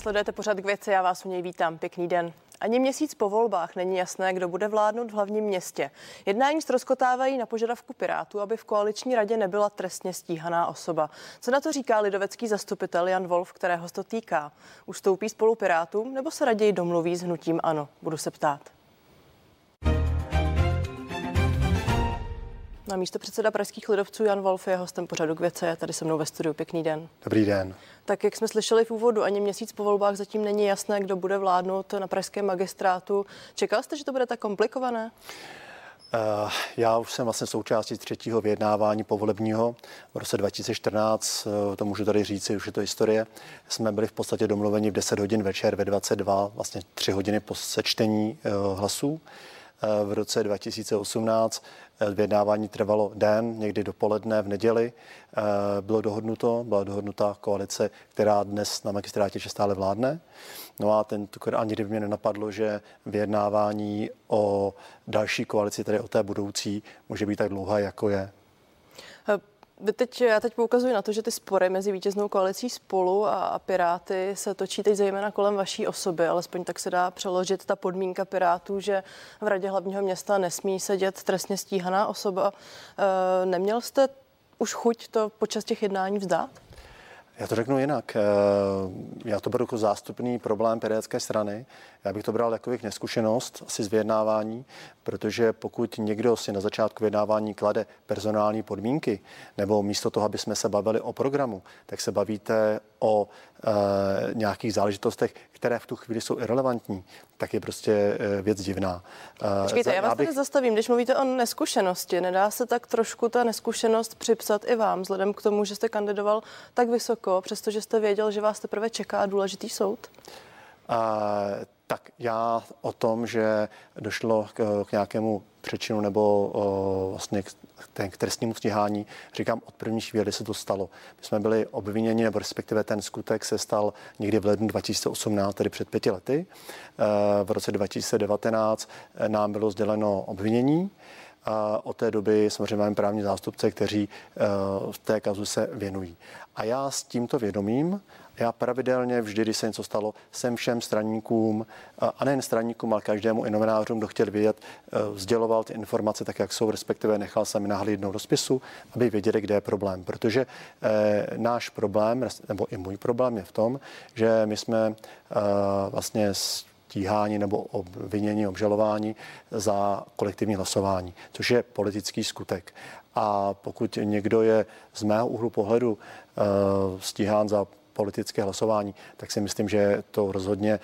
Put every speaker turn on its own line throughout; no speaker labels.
Sledujete pořád k věci, já vás u něj vítám. Pěkný den. Ani měsíc po volbách není jasné, kdo bude vládnout v hlavním městě. Jednání ztroskotávají na požadavku Pirátů, aby v koaliční radě nebyla trestně stíhaná osoba. Co na to říká lidovecký zastupitel Jan Wolf, kterého to týká? Ustoupí spolu Pirátům nebo se raději domluví s hnutím Ano? Budu se ptát. Na místo předseda pražských lidovců Jan Wolf je hostem pořadu k věce. Tady se mnou ve studiu. Pěkný den.
Dobrý den.
Tak jak jsme slyšeli v úvodu, ani měsíc po volbách zatím není jasné, kdo bude vládnout na pražském magistrátu. Čekal jste, že to bude tak komplikované?
Uh, já už jsem vlastně součástí třetího vyjednávání povolebního v roce 2014, uh, to můžu tady říct, už je to historie. Jsme byli v podstatě domluveni v 10 hodin večer ve 22, vlastně 3 hodiny po sečtení uh, hlasů. V roce 2018 Vyjednávání trvalo den, někdy dopoledne v neděli. Eh, bylo dohodnuto, byla dohodnuta koalice, která dnes na magistrátě stále vládne. No a tentokrát ani kdyby mě nenapadlo, že vyjednávání o další koalici, tedy o té budoucí, může být tak dlouhá, jako je.
Vy teď, já teď poukazuji na to, že ty spory mezi vítěznou koalicí spolu a, a Piráty se točí teď zejména kolem vaší osoby, alespoň tak se dá přeložit ta podmínka Pirátů, že v radě hlavního města nesmí sedět trestně stíhaná osoba. E, neměl jste už chuť to počas těch jednání vzdát?
Já to řeknu jinak. Eh, já to beru jako zástupný problém pirátské strany. Já bych to bral jako jejich neskušenost asi z vyjednávání, protože pokud někdo si na začátku vyjednávání klade personální podmínky, nebo místo toho, aby jsme se bavili o programu, tak se bavíte o nějakých záležitostech, které v tu chvíli jsou irrelevantní, tak je prostě e, věc divná.
E, Počkejte, já vás bych... tady zastavím. Když mluvíte o neskušenosti, nedá se tak trošku ta neskušenost připsat i vám, vzhledem k tomu, že jste kandidoval tak vysoko, přestože jste věděl, že vás teprve čeká důležitý soud?
Uh, tak já o tom, že došlo k, k nějakému přečinu nebo o, vlastně k, k trestnímu stíhání, říkám, od první chvíli se to stalo. My jsme byli obviněni, nebo respektive ten skutek se stal někdy v lednu 2018, tedy před pěti lety. E, v roce 2019 nám bylo sděleno obvinění. A od té doby samozřejmě máme právní zástupce, kteří v té kazu se věnují. A já s tímto vědomím já pravidelně vždy, když se něco stalo, jsem všem straníkům, a nejen straníkům, ale každému i novinářům, kdo chtěl vědět, e, sděloval ty informace tak, jak jsou, respektive nechal jsem nahlídnout do spisu, aby věděli, kde je problém. Protože e, náš problém, nebo i můj problém je v tom, že my jsme e, vlastně stíhání nebo obvinění, obžalování za kolektivní hlasování, což je politický skutek. A pokud někdo je z mého úhlu pohledu stíhán za politické hlasování, tak si myslím, že to rozhodně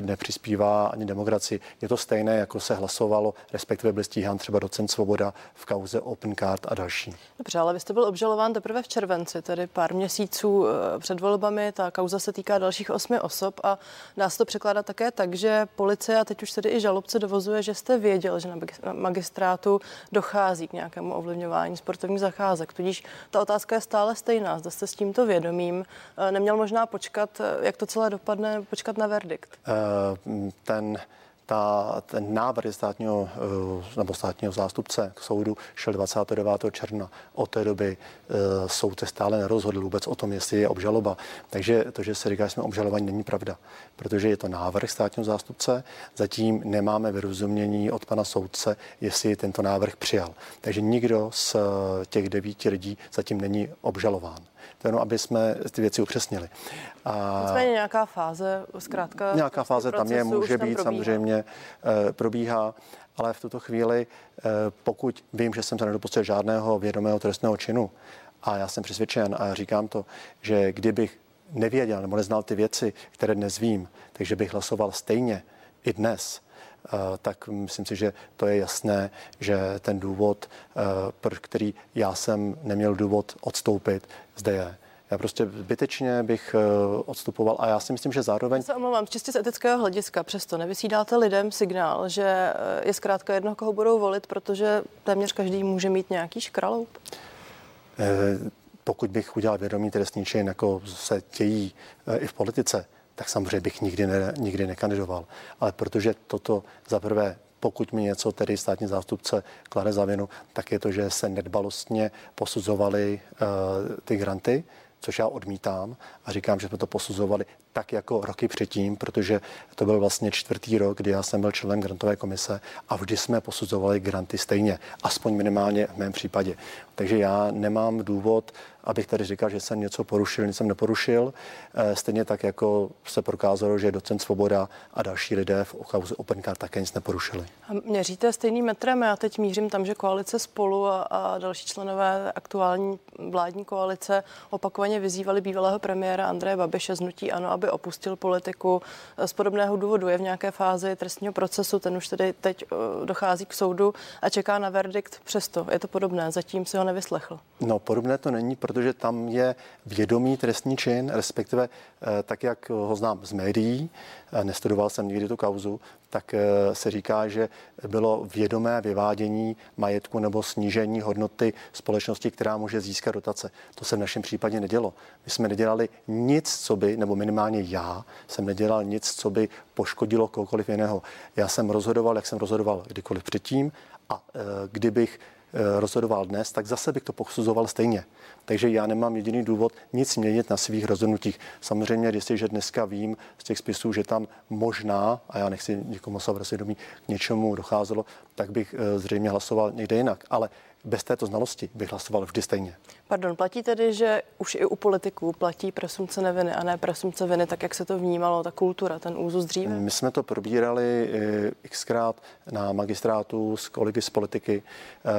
nepřispívá ani demokracii. Je to stejné, jako se hlasovalo, respektive byl stíhán třeba docent Svoboda v kauze Open Card a další.
Dobře, ale vy jste byl obžalován teprve v červenci, tedy pár měsíců eh, před volbami. Ta kauza se týká dalších osmi osob a dá se to překládat také tak, že policie a teď už tedy i žalobce dovozuje, že jste věděl, že na magistrátu dochází k nějakému ovlivňování sportovních zacházek. Tudíž ta otázka je stále stejná. Zda jste s tímto vědomím eh, neměl měl možná počkat, eh, jak to celé dopadne, počkat na verdikt?
Uh, ten ta, ten návrh státního eh, nebo státního zástupce k soudu šel 29. června. Od té doby uh, soud se stále nerozhodl vůbec o tom, jestli je obžaloba. Takže to, že se říká, že jsme obžalovaní, není pravda, protože je to návrh státního zástupce. Zatím nemáme vyrozumění od pana soudce, jestli tento návrh přijal. Takže nikdo z těch devíti lidí zatím není obžalován. To jenom, aby jsme ty věci upřesnili.
A Nicméně nějaká fáze, zkrátka...
Nějaká fáze tam je, může být, probíhá. samozřejmě e, probíhá, ale v tuto chvíli, e, pokud vím, že jsem se nedopustil žádného vědomého trestného činu, a já jsem přesvědčen a říkám to, že kdybych nevěděl nebo neznal ty věci, které dnes vím, takže bych hlasoval stejně i dnes, Eh, tak myslím si, že to je jasné, že ten důvod, eh, pro který já jsem neměl důvod odstoupit, zde je. Já prostě zbytečně bych eh, odstupoval a já si myslím, že zároveň... Já
se omlouvám, čistě z etického hlediska přesto nevysídáte lidem signál, že je zkrátka jedno, koho budou volit, protože téměř každý může mít nějaký škraloup?
Pokud bych udělal vědomý trestný čin, jako se dějí i v politice, tak samozřejmě bych nikdy, ne, nikdy nekandidoval. Ale protože toto za prvé pokud mi něco tedy státní zástupce klade za vinu, tak je to, že se nedbalostně posuzovali uh, ty granty, což já odmítám a říkám, že jsme to posuzovali tak jako roky předtím, protože to byl vlastně čtvrtý rok, kdy já jsem byl členem grantové komise a vždy jsme posuzovali granty stejně, aspoň minimálně v mém případě. Takže já nemám důvod abych tady říkal, že jsem něco porušil, něco jsem neporušil. Eh, stejně tak, jako se prokázalo, že docent Svoboda a další lidé v kauze Opencard také nic neporušili.
A měříte stejným metrem? Já teď mířím tam, že koalice spolu a, a další členové aktuální vládní koalice opakovaně vyzývali bývalého premiéra Andreje Babiše z Nutí Ano, aby opustil politiku. Eh, z podobného důvodu je v nějaké fázi trestního procesu, ten už tedy teď eh, dochází k soudu a čeká na verdikt přesto. Je to podobné, zatím si ho nevyslechl.
No, podobné to není, protože tam je vědomý trestní čin, respektive eh, tak, jak ho znám z médií, eh, nestudoval jsem nikdy tu kauzu, tak eh, se říká, že bylo vědomé vyvádění majetku nebo snížení hodnoty společnosti, která může získat dotace. To se v našem případě nedělo. My jsme nedělali nic, co by, nebo minimálně já jsem nedělal nic, co by poškodilo kohokoliv jiného. Já jsem rozhodoval, jak jsem rozhodoval kdykoliv předtím a kdybych rozhodoval dnes, tak zase bych to posuzoval stejně. Takže já nemám jediný důvod nic měnit na svých rozhodnutích. Samozřejmě, jestliže dneska vím z těch spisů, že tam možná, a já nechci někomu osobrat svědomí, k něčemu docházelo, tak bych eh, zřejmě hlasoval někde jinak. Ale bez této znalosti bych hlasoval vždy stejně.
Pardon, platí tedy, že už i u politiků platí presumce neviny a ne presumce viny, tak jak se to vnímalo, ta kultura, ten úzus dříve?
My jsme to probírali eh, xkrát na magistrátu s kolegy z politiky. Eh,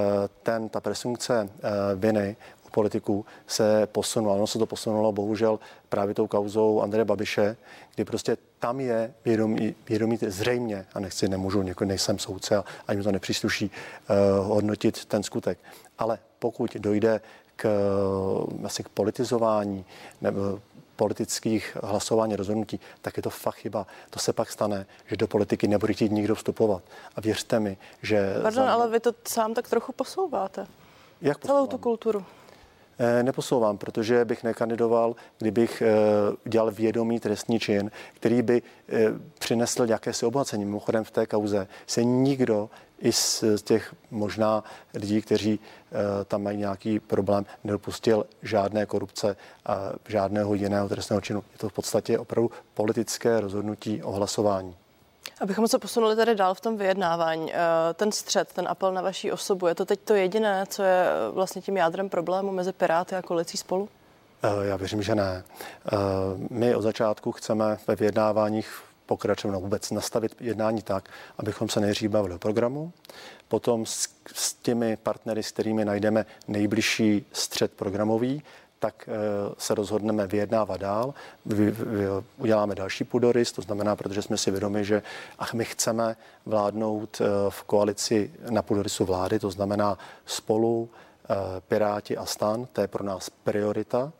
ten, ta presumce viny politiků se posunulo. Ono se to posunulo bohužel právě tou kauzou Andreje Babiše, kdy prostě tam je vědomí, vědomí zřejmě, a nechci, nemůžu, něko, nejsem soudce a ani mi to nepřísluší uh, hodnotit ten skutek. Ale pokud dojde k, asi k politizování nebo politických hlasování rozhodnutí, tak je to fakt chyba. To se pak stane, že do politiky nebude chtít nikdo vstupovat. A věřte mi, že...
Pardon, za... ale vy to sám tak trochu posouváte. Jak? Celou tu kulturu.
Eh, neposouvám, protože bych nekandidoval, kdybych eh, dělal vědomý trestní čin, který by eh, přinesl jakési obohacení. Mimochodem v té kauze se nikdo i z těch možná lidí, kteří tam mají nějaký problém, nedopustil žádné korupce a žádného jiného trestného činu. Je to v podstatě opravdu politické rozhodnutí o hlasování.
Abychom se posunuli tady dál v tom vyjednávání, eh, ten střed, ten apel na vaší osobu, je to teď to jediné, co je eh, vlastně tím jádrem problému mezi Piráty a koalicí spolu?
Eh, já věřím, že ne. My od začátku chceme ve vyjednáváních pokračovat, no vůbec nastavit jednání tak, abychom se nejdřív bavili o programu, potom s, s těmi partnery, s kterými najdeme nejbližší střed programový, tak eh, se rozhodneme vyjednávat dál, vy, vy, uděláme další půdorys, to znamená, protože jsme si vědomi, že ach, my chceme vládnout eh, v koalici na půdorysu vlády, to znamená spolu, eh, Piráti a stan, to je pro nás priorita.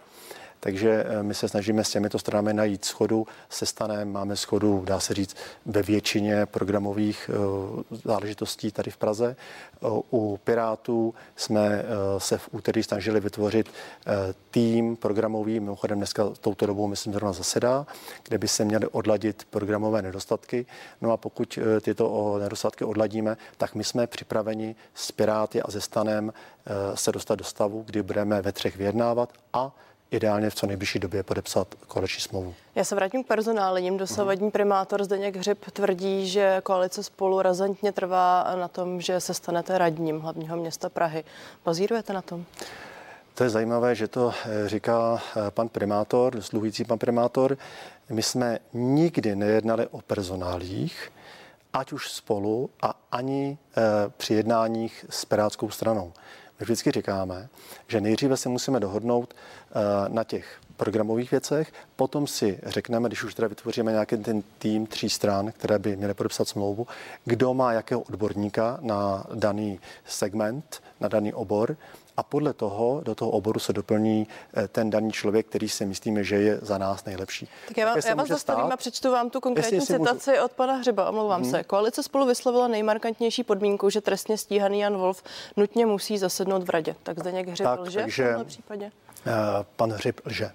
Takže eh, my se snažíme s těmito stranami najít schodu. Se stanem máme schodu, dá se říct, ve většině programových eh, záležitostí tady v Praze. U Pirátů jsme eh, se v úterý snažili vytvořit tým programový, mimochodem dneska touto dobou, myslím, zrovna zasedá, kde by se měly odladit programové nedostatky. No a pokud tyto nedostatky odladíme, tak my jsme připraveni s Piráty a ze stanem se dostat do stavu, kdy budeme ve třech vyjednávat a ideálně v co nejbližší době podepsat koaliční smlouvu.
Já se vrátím k personálním. Dosavadní primátor Zdeněk Hřib tvrdí, že koalice spolu razantně trvá na tom, že se stanete radním hlavního města Prahy. Bazírujete na tom?
To je zajímavé, že to eh, říká eh, pan primátor, dosluhující pan primátor. My jsme nikdy nejednali o personálích, ať už spolu a ani e, při jednáních s Pirátskou stranou. My vždycky říkáme, že nejdříve se musíme dohodnout eh, na těch programových věcech, potom si řekneme, když už teda vytvoříme nějaký ten tým tří stran, které by měly podepsat smlouvu, kdo má jakého odborníka na daný segment, na daný obor a podle toho do toho oboru se doplní eh, ten daný člověk, který si myslíme, že je za nás nejlepší.
Tak já, já vás zastavím a přečtu vám tu konkrétní jestli, jestli citaci můžu... od pana Hřiba, omlouvám hmm. se. Koalice spolu vyslovila nejmarkantnější podmínku, že trestně stíhaný Jan Wolf nutně musí zasednout v radě. Tak zde někdo Hřib tak, lže takže, v tomhle případě? Uh,
pan Hřib lže.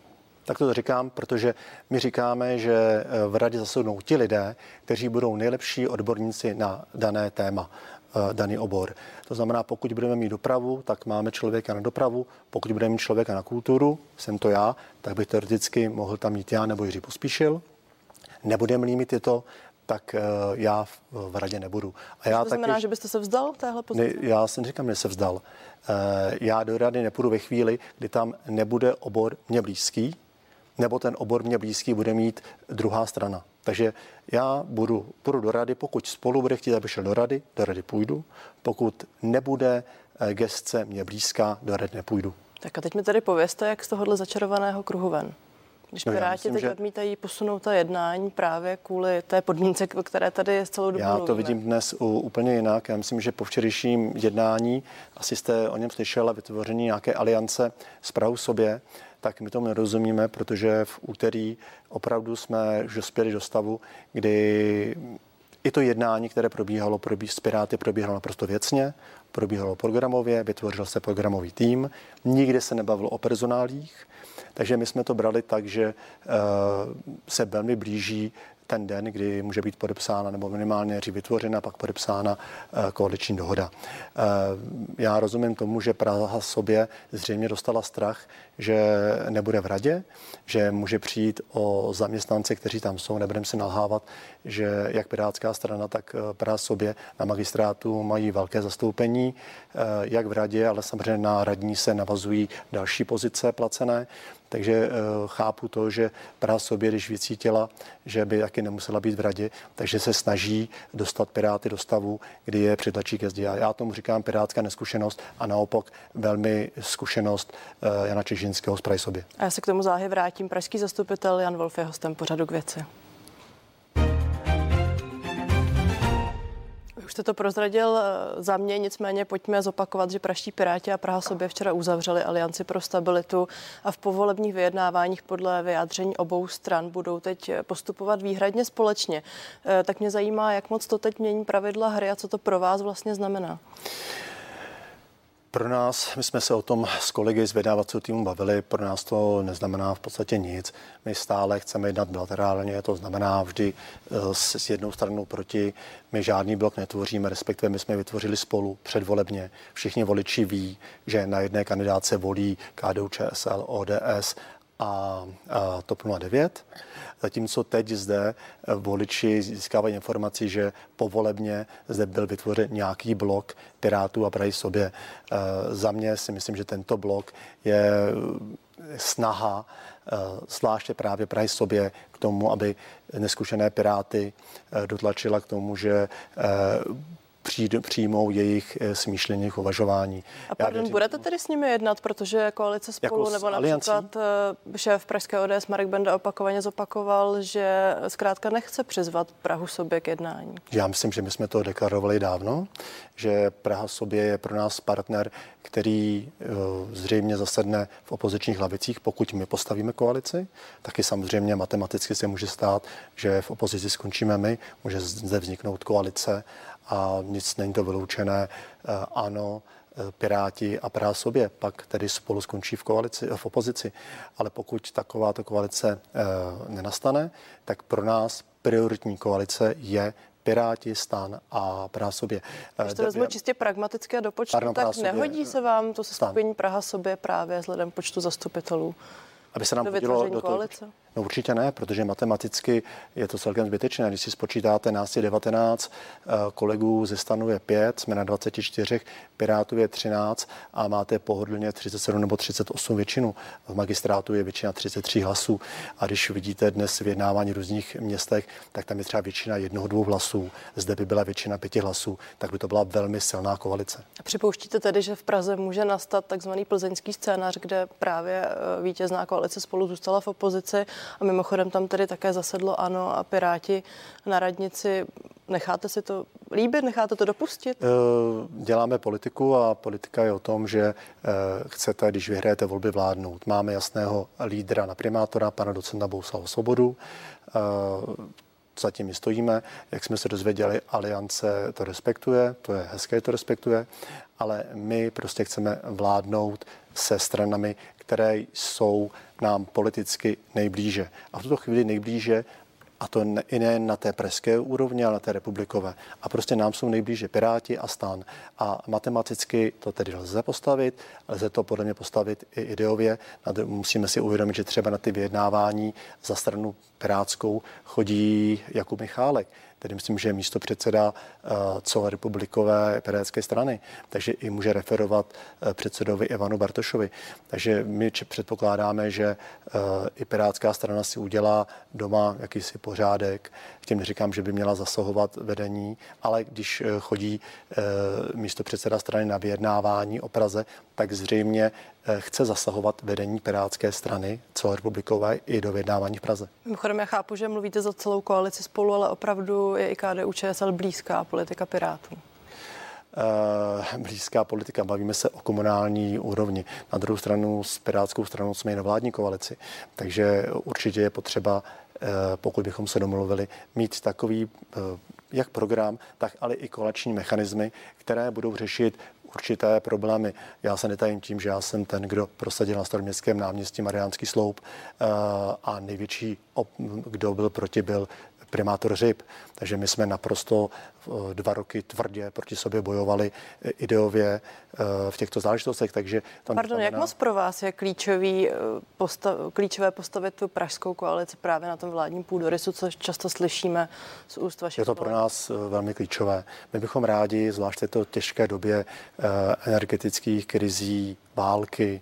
Tak to říkám, protože my říkáme, že eh, v radě zasednou ti lidé, kteří budou nejlepší odborníci na dané téma. Daný obor. To znamená, pokud budeme mít dopravu, tak máme člověka na dopravu, pokud budeme mít člověka na kulturu, jsem to já, tak bych teoreticky mohl tam mít já nebo Jiří Pospíšil. Nebudeme-li mít tyto, tak já v, v radě nebudu.
A já to znamená, taky, že byste se vzdal téhle pozice?
Ne, já jsem říkám, že se vzdal. Já do rady nepůjdu ve chvíli, kdy tam nebude obor mě blízký, nebo ten obor mě blízký bude mít druhá strana. Takže já budu, budu do rady, pokud spolu bude chtít, aby šel do rady, do rady půjdu. Pokud nebude eh, gestce mě blízká, do rady nepůjdu.
Tak a teď mi tady pověste, jak z tohohle začarovaného kruhu ven. Když no Piráti myslím, teď že... odmítají posunout ta jednání právě kvůli té podmínce, které tady celou dobu
Já to mluvíme. vidím dnes u, úplně jinak. Já myslím, že po včerejším jednání, asi jste o něm slyšela, vytvoření nějaké aliance s Prahou sobě, tak my tomu nerozumíme, protože v úterý opravdu jsme dospěli do stavu, kdy i to jednání, které probíhalo probí, s Piráty, probíhalo naprosto věcně, probíhalo programově, vytvořil se programový tým, nikde se nebavilo o personálích, takže my jsme to brali tak, že uh, se velmi blíží ten den, kdy může být podepsána nebo minimálně vytvořena, pak podepsána eh, koaliční dohoda. Eh, já rozumím tomu, že Praha sobě zřejmě dostala strach, že nebude v radě, že může přijít o zaměstnance, kteří tam jsou. Nebudeme si nalhávat, že jak Pirátská strana, tak eh, Praha sobě na magistrátu mají velké zastoupení, jak v radě, ale samozřejmě na radní se navazují další pozice placené. Takže chápu to, že Praha sobě, když vycítila, že by taky nemusela být v radě, takže se snaží dostat Piráty do stavu, kdy je přitlačí ke zdi. A já tomu říkám pirátská neskušenost a naopak velmi zkušenost eh, Jana Čežinského z Prahy sobě.
A já se k tomu záhy vrátím. Pražský zastupitel Jan Wolf je hostem pořadu k věci. Jste to prozradil eh, za mě, nicméně pojďme zopakovat, že Praští Piráti a Praha sobě včera uzavřeli Alianci pro stabilitu a v povolebních vyjednáváních podle vyjádření obou stran budou teď postupovat výhradně společně. Eh, tak mě zajímá, jak moc to teď mění pravidla hry a co to pro vás vlastně znamená.
Pro nás, my jsme se o tom s kolegy z vydávacího týmu bavili, pro nás to neznamená v podstatě nic. My stále chceme jednat bilaterálně, to znamená vždy eh, s jednou stranou proti. My žádný blok netvoříme, respektive my jsme vytvořili spolu předvolebně. Všichni voliči ví, že na jedné kandidáce volí KDU, ČSL, ODS a, a TOP 09. Zatímco teď zde voliči získávají informaci, že povolebně zde byl vytvořen nějaký blok Pirátů a Prahy sobě. E, za mě si myslím, že tento blok je snaha, e, zvláště právě Prahy sobě, k tomu, aby neskušené Piráty dotlačila k tomu, že přijmou jejich eh, smýšlení, uvažování.
A pardon, věřím, budete tedy s nimi jednat, protože koalice spolu jako nebo například aliancí? Eh, šéf Pražské ODS Marek Benda opakovaně zopakoval, že zkrátka nechce přizvat Prahu sobě k jednání.
Já myslím, že my jsme to deklarovali dávno, že Praha sobě je pro nás partner, který eh, zřejmě zasedne v opozičních lavicích, pokud my postavíme koalici. Taky samozřejmě matematicky se může stát, že v opozici skončíme my, může zde vzniknout koalice a nic není to vyloučené. Eh, ano, eh, Piráti a Praha sobě pak tedy spolu skončí v, koalici, v opozici. Ale pokud takováto koalice nenastane, tak pro nás prioritní koalice je Piráti, stan a Praha sobě.
Když to vezmu čistě pragmatické do počtu, Pardon, tak nehodí se vám to seskupení Praha sobě právě vzhledem počtu zastupitelů?
Aby se nám do hodilo do toho, No určitě ne, protože matematicky je to celkem zbytečné. Když si spočítáte nás je 19, eh, kolegů ze stanu je 5, jsme na 24, Pirátů je 13 a máte pohodlně 37 nebo 38 většinu. V magistrátu je většina 33 hlasů. A když vidíte dnes vyjednávání v různých městech, tak tam je třeba většina jednoho, dvou hlasů. Zde by byla většina pěti hlasů, tak by to byla velmi silná koalice.
A připouštíte tedy, že v Praze může nastat takzvaný plzeňský scénář, kde právě eh, vítězná koalice spolu zůstala v opozici a mimochodem tam tedy také zasedlo ANO a Piráti na radnici. Necháte si to líbit, necháte to dopustit? Eh,
děláme politiku a politika je o tom, že eh, chcete, když vyhrajete volby, vládnout. Máme jasného lídra na primátora, pana docenta Bouslava Svobodu eh, zatím stojíme. Jak jsme se dozvěděli, aliance to respektuje, to je hezké, to respektuje, ale my prostě chceme vládnout se stranami, které jsou nám politicky nejblíže. A v tuto chvíli nejblíže A to ne, i ne na té pražské úrovni, ale na té republikové. A prostě nám jsou nejblíže Piráti a stan. A matematicky to tedy lze postavit, lze to podle mě postavit i ideově. Musíme si uvědomit, že třeba na ty vyjednávání za stranu pirátskou chodí Jakub Michálek, tedy myslím, že je místo předseda uh, republikové pirátské strany, takže i může referovat uh, předsedovi Ivanu Bartošovi. Takže my předpokládáme, že uh, i pirátská strana si udělá doma jakýsi pořádek. Tím neříkám, že by měla zasahovat vedení, ale když chodí místo předseda strany na vyjednávání o Praze, tak zřejmě chce zasahovat vedení Pirátské strany celorepublikové i do vyjednávání v Praze.
Mimochodem, já chápu, že mluvíte za celou koalici spolu, ale opravdu je i KDU ČSL blízká politika Pirátů
blízká politika. Bavíme se o komunální úrovni. Na druhou stranu s Pirátskou stranou jsme i na vládní koalici. Takže určitě je potřeba, eh, pokud bychom se domluvili, mít takový eh, jak program, tak ale i koaliční mechanismy, které budou řešit určité problémy. Já se netajím tím, že já jsem ten, kdo prosadil na staroměstském náměstí Mariánský sloup eh, a největší, kdo byl proti, byl primátor Řib. Takže my jsme naprosto eh, dva roky tvrdě proti sobě bojovali eh, ideově eh, v těchto záležitostech. Takže
to Pardon, neznamená... jak moc pro vás je klíčový postav, klíčové postavit tu pražskou koalici právě na tom vládním půdorysu, co často slyšíme z úst vašich
Je to pro nás velmi klíčové. My bychom rádi, zvláště to těžké době energetických krizí, války.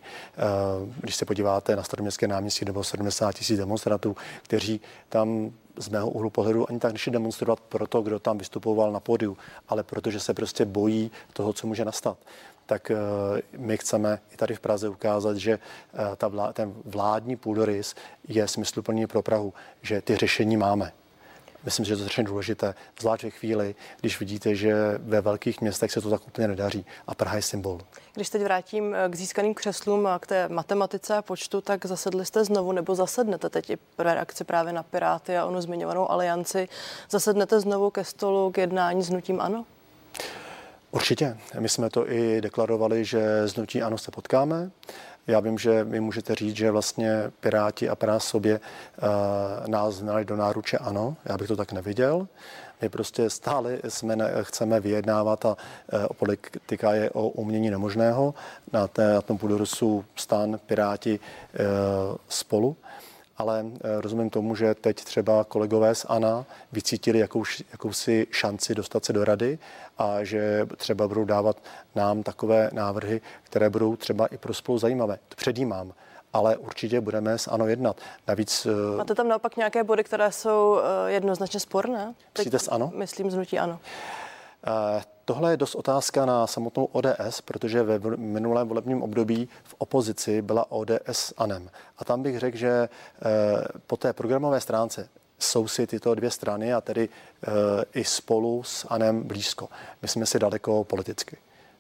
Když se podíváte na staroměstské náměstí, nebo 70 tisíc demonstrantů, kteří tam z mého úhlu pohledu ani tak nešli demonstrovat pro to, kdo tam vystupoval na pódiu, ale protože se prostě bojí toho, co může nastat. Tak eh, my chceme i tady v Praze ukázat, že eh, ta vlá, ten vládní půdorys je smysluplný pro Prahu, že ty řešení máme. Myslím, že to je strašně důležité, zvlášť ve chvíli, když vidíte, že ve velkých městech se to tak úplně nedaří a Praha je symbol.
Když teď vrátím eh, k získaným křeslům a k té matematice a počtu, tak zasedli jste znovu nebo zasednete teď i reakci právě na Piráty a onu zmiňovanou alianci. Zasednete znovu ke stolu k jednání s nutím ANO?
Určitě. My jsme to i deklarovali, že s nutí ANO se potkáme. Já vím, že mi můžete říct, že vlastně Piráti a Praha sobě uh, nás znali do náruče ano. Já bych to tak neviděl. My prostě stále jsme ne, chceme vyjednávat a uh, politika je o umění nemožného. Na, té, na tom půdorysu stan Piráti uh, spolu ale rozumím tomu, že teď třeba kolegové z ANA vycítili jakou, jakousi šanci dostat se do rady a že třeba budou dávat nám takové návrhy, které budou třeba i pro spolu zajímavé. To předjímám ale určitě budeme s ANO jednat. Navíc...
Eh, Máte tam naopak nějaké body, které jsou eh, jednoznačně sporné?
Myslíte s ANO?
Myslím znutí ANO.
Uh, tohle je dost otázka na samotnou ODS, protože ve minulém volebním období v opozici byla ODS ANEM. A tam bych řekl, že uh, po té programové stránce jsou si tyto dvě strany a tedy e, i spolu s Anem blízko. My jsme si daleko politicky.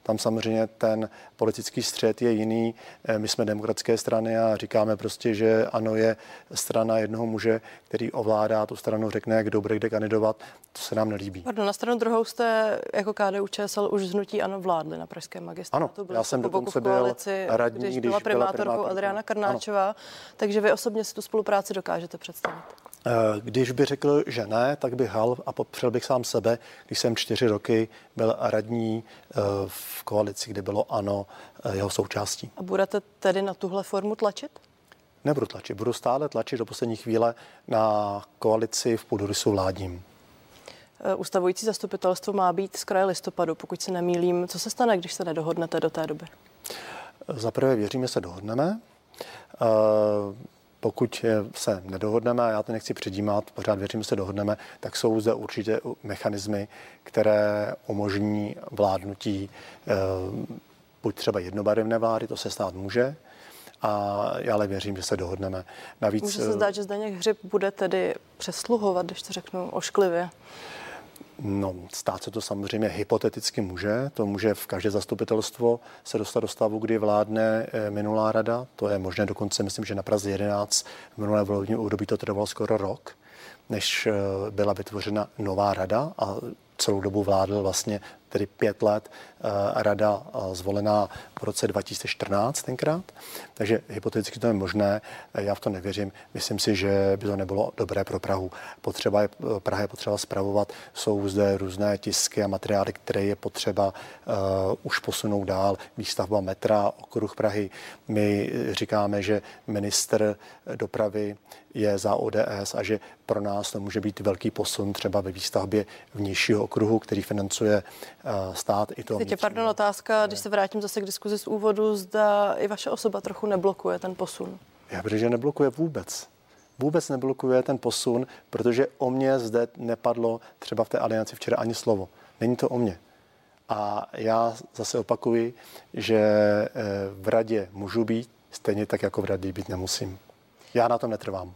Tam samozřejmě ten politický střed je jiný. Eh, my jsme demokratické strany a říkáme prostě, že ano je strana jednoho muže, který ovládá tu stranu, řekne, kdo bude kde kandidovat. To se nám nelíbí.
Pardon, na stranu druhou jste jako KDU ČSL už znutí ano vládli na pražském magistrátu.
Ano, já jsem dokonce byl koalici, radní,
když, když byla primátorkou Adriana Karnáčová, ano. takže vy osobně si tu spolupráci dokážete představit.
Eh, když by řekl, že ne, tak bych hal a popřel bych sám sebe, když jsem čtyři roky byl radní eh, v koalici, kde bylo ANO eh, jeho součástí.
A budete tedy na tuhle formu tlačit?
Nebudu tlačit, budu stále tlačit do poslední chvíle na koalici v půdorysu vládním.
Ustavující zastupitelstvo má být z kraje listopadu, pokud se nemýlím. Co se stane, když se nedohodnete do té doby?
Za prvé věříme, se dohodneme. Pokud se nedohodneme, a já to nechci předjímat, pořád věřím, že se dohodneme, tak jsou zde určitě mechanismy, které umožní vládnutí eh, buď třeba jednobarevné vlády, to se stát může, a já ale věřím, že se dohodneme.
Navíc, Může se zdát, že Zdeněk Hřib bude tedy přesluhovat, když to řeknu ošklivě.
No, stát se to samozřejmě hypoteticky může. To může v každé zastupitelstvo se dostat do stavu, kdy vládne eh, minulá rada. To je možné dokonce, myslím, že na Praze 11 v minulé volebním období to trvalo skoro rok, než eh, byla vytvořena nová rada a celou dobu vládl vlastně tedy pět let rada zvolená v roce 2014 tenkrát. Takže hypoteticky to je možné, já v to nevěřím. Myslím si, že by to nebylo dobré pro Prahu. Potřeba je, Praha je potřeba spravovat, jsou zde různé tisky a materiály, které je potřeba uh, už posunout dál. Výstavba metra, okruh Prahy. My říkáme, že minister dopravy je za ODS a že pro nás to může být velký posun třeba ve výstavbě vnějšího okruhu, který financuje uh, stát i to.
Teď pardon, otázka, když se vrátím zase k diskuzi z úvodu, zda i vaše osoba trochu neblokuje ten posun.
Já bych že neblokuje vůbec vůbec neblokuje ten posun, protože o mě zde nepadlo třeba v té alianci včera ani slovo. Není to o mě. A já zase opakuji, že eh, v radě můžu být, stejně tak jako v radě být nemusím. Já na tom netrvám.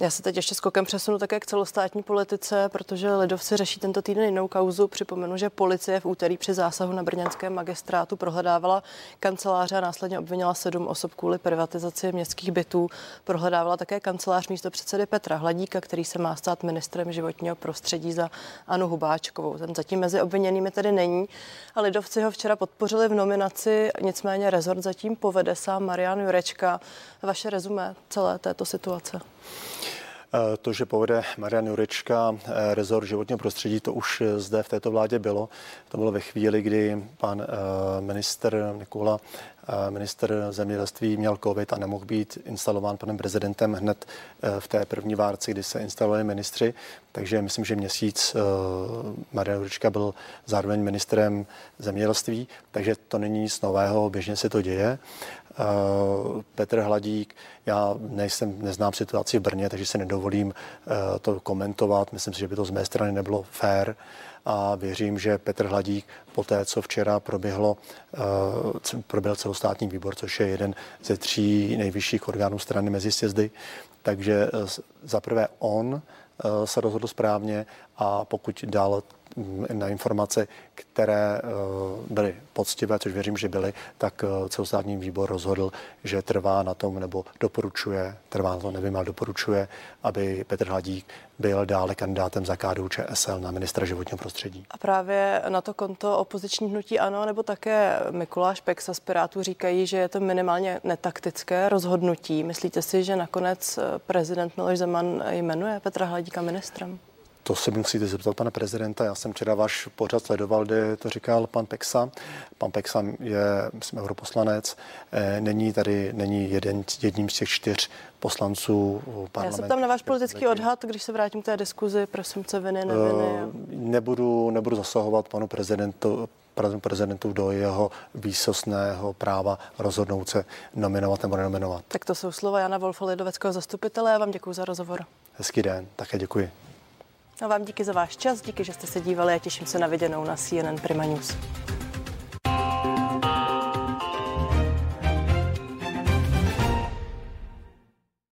Já se teď ještě skokem přesunu také k celostátní politice, protože Lidovci řeší tento týden jinou kauzu. Připomenu, že policie v úterý při zásahu na brněnském magistrátu prohledávala kanceláře a následně obvinila sedm osob kvůli privatizaci městských bytů. Prohledávala také kancelář místo předsedy Petra Hladíka, který se má stát ministrem životního prostředí za Anu Hubáčkovou. Ten zatím mezi obviněnými tedy není. A Lidovci ho včera podpořili v nominaci, nicméně rezort zatím povede sám Marian Jurečka. Vaše rezumé celé této situace?
Eh, to, že povede Marian Jurečka eh, rezort životního prostředí, to už zde v této vládě bylo. To bylo ve chvíli, kdy pan eh, minister Nikola minister zemědělství měl covid a nemohl být instalován panem prezidentem hned v té první várce, kdy se instalovali ministři. Takže myslím, že měsíc Marian Jurečka byl zároveň ministrem zemědělství, takže to není nic nového, běžně se to děje. Eh, Petr Hladík, já nejsem, neznám situaci v Brně, takže se nedovolím eh, to komentovat. Myslím si, že by to z mé strany nebylo fair a věřím, že Petr Hladík po té, co včera proběhlo, eh, proběhl celostátní výbor, což je jeden ze tří nejvyšších orgánů strany mezi sjezdy, takže zaprvé on se rozhodl správně a pokud dal na informace, které eh, byly poctivé, což věřím, že byly, tak eh, celostátní výbor rozhodl, že trvá na tom, nebo doporučuje, trvá na to, nevím, ale doporučuje, aby Petr Hladík byl dále kandidátem za KDU ČSL na ministra životního prostředí.
A právě na to konto opoziční hnutí ano, nebo také Mikuláš Peksa z Pirátů říkají, že je to minimálně netaktické rozhodnutí. Myslíte si, že nakonec eh, prezident Miloš Zeman jmenuje Petra Hladíka ministrem?
To se musíte zeptat pana prezidenta. Já jsem včera váš pořad sledoval, kde to říkal pan Peksa. Pan Peksa je, myslím, europoslanec. Eh, není tady, není jeden, jedním z těch čtyř poslanců
parlamentu. Já se ptám na váš politický odhad, když se vrátím k té diskuzi, prosumce viny, neviny. Uh,
nebudu, nebudu zasahovat panu prezidentu, prezidentu do jeho výsostného práva rozhodnout se nominovat nebo nenominovat.
Tak to jsou slova Jana Wolfa, lidoveckého zastupitele. Já vám děkuji za rozhovor.
Hezký den, také děkuji.
A vám díky za váš čas, díky, že jste se dívali a těším se na viděnou na CNN Prima News.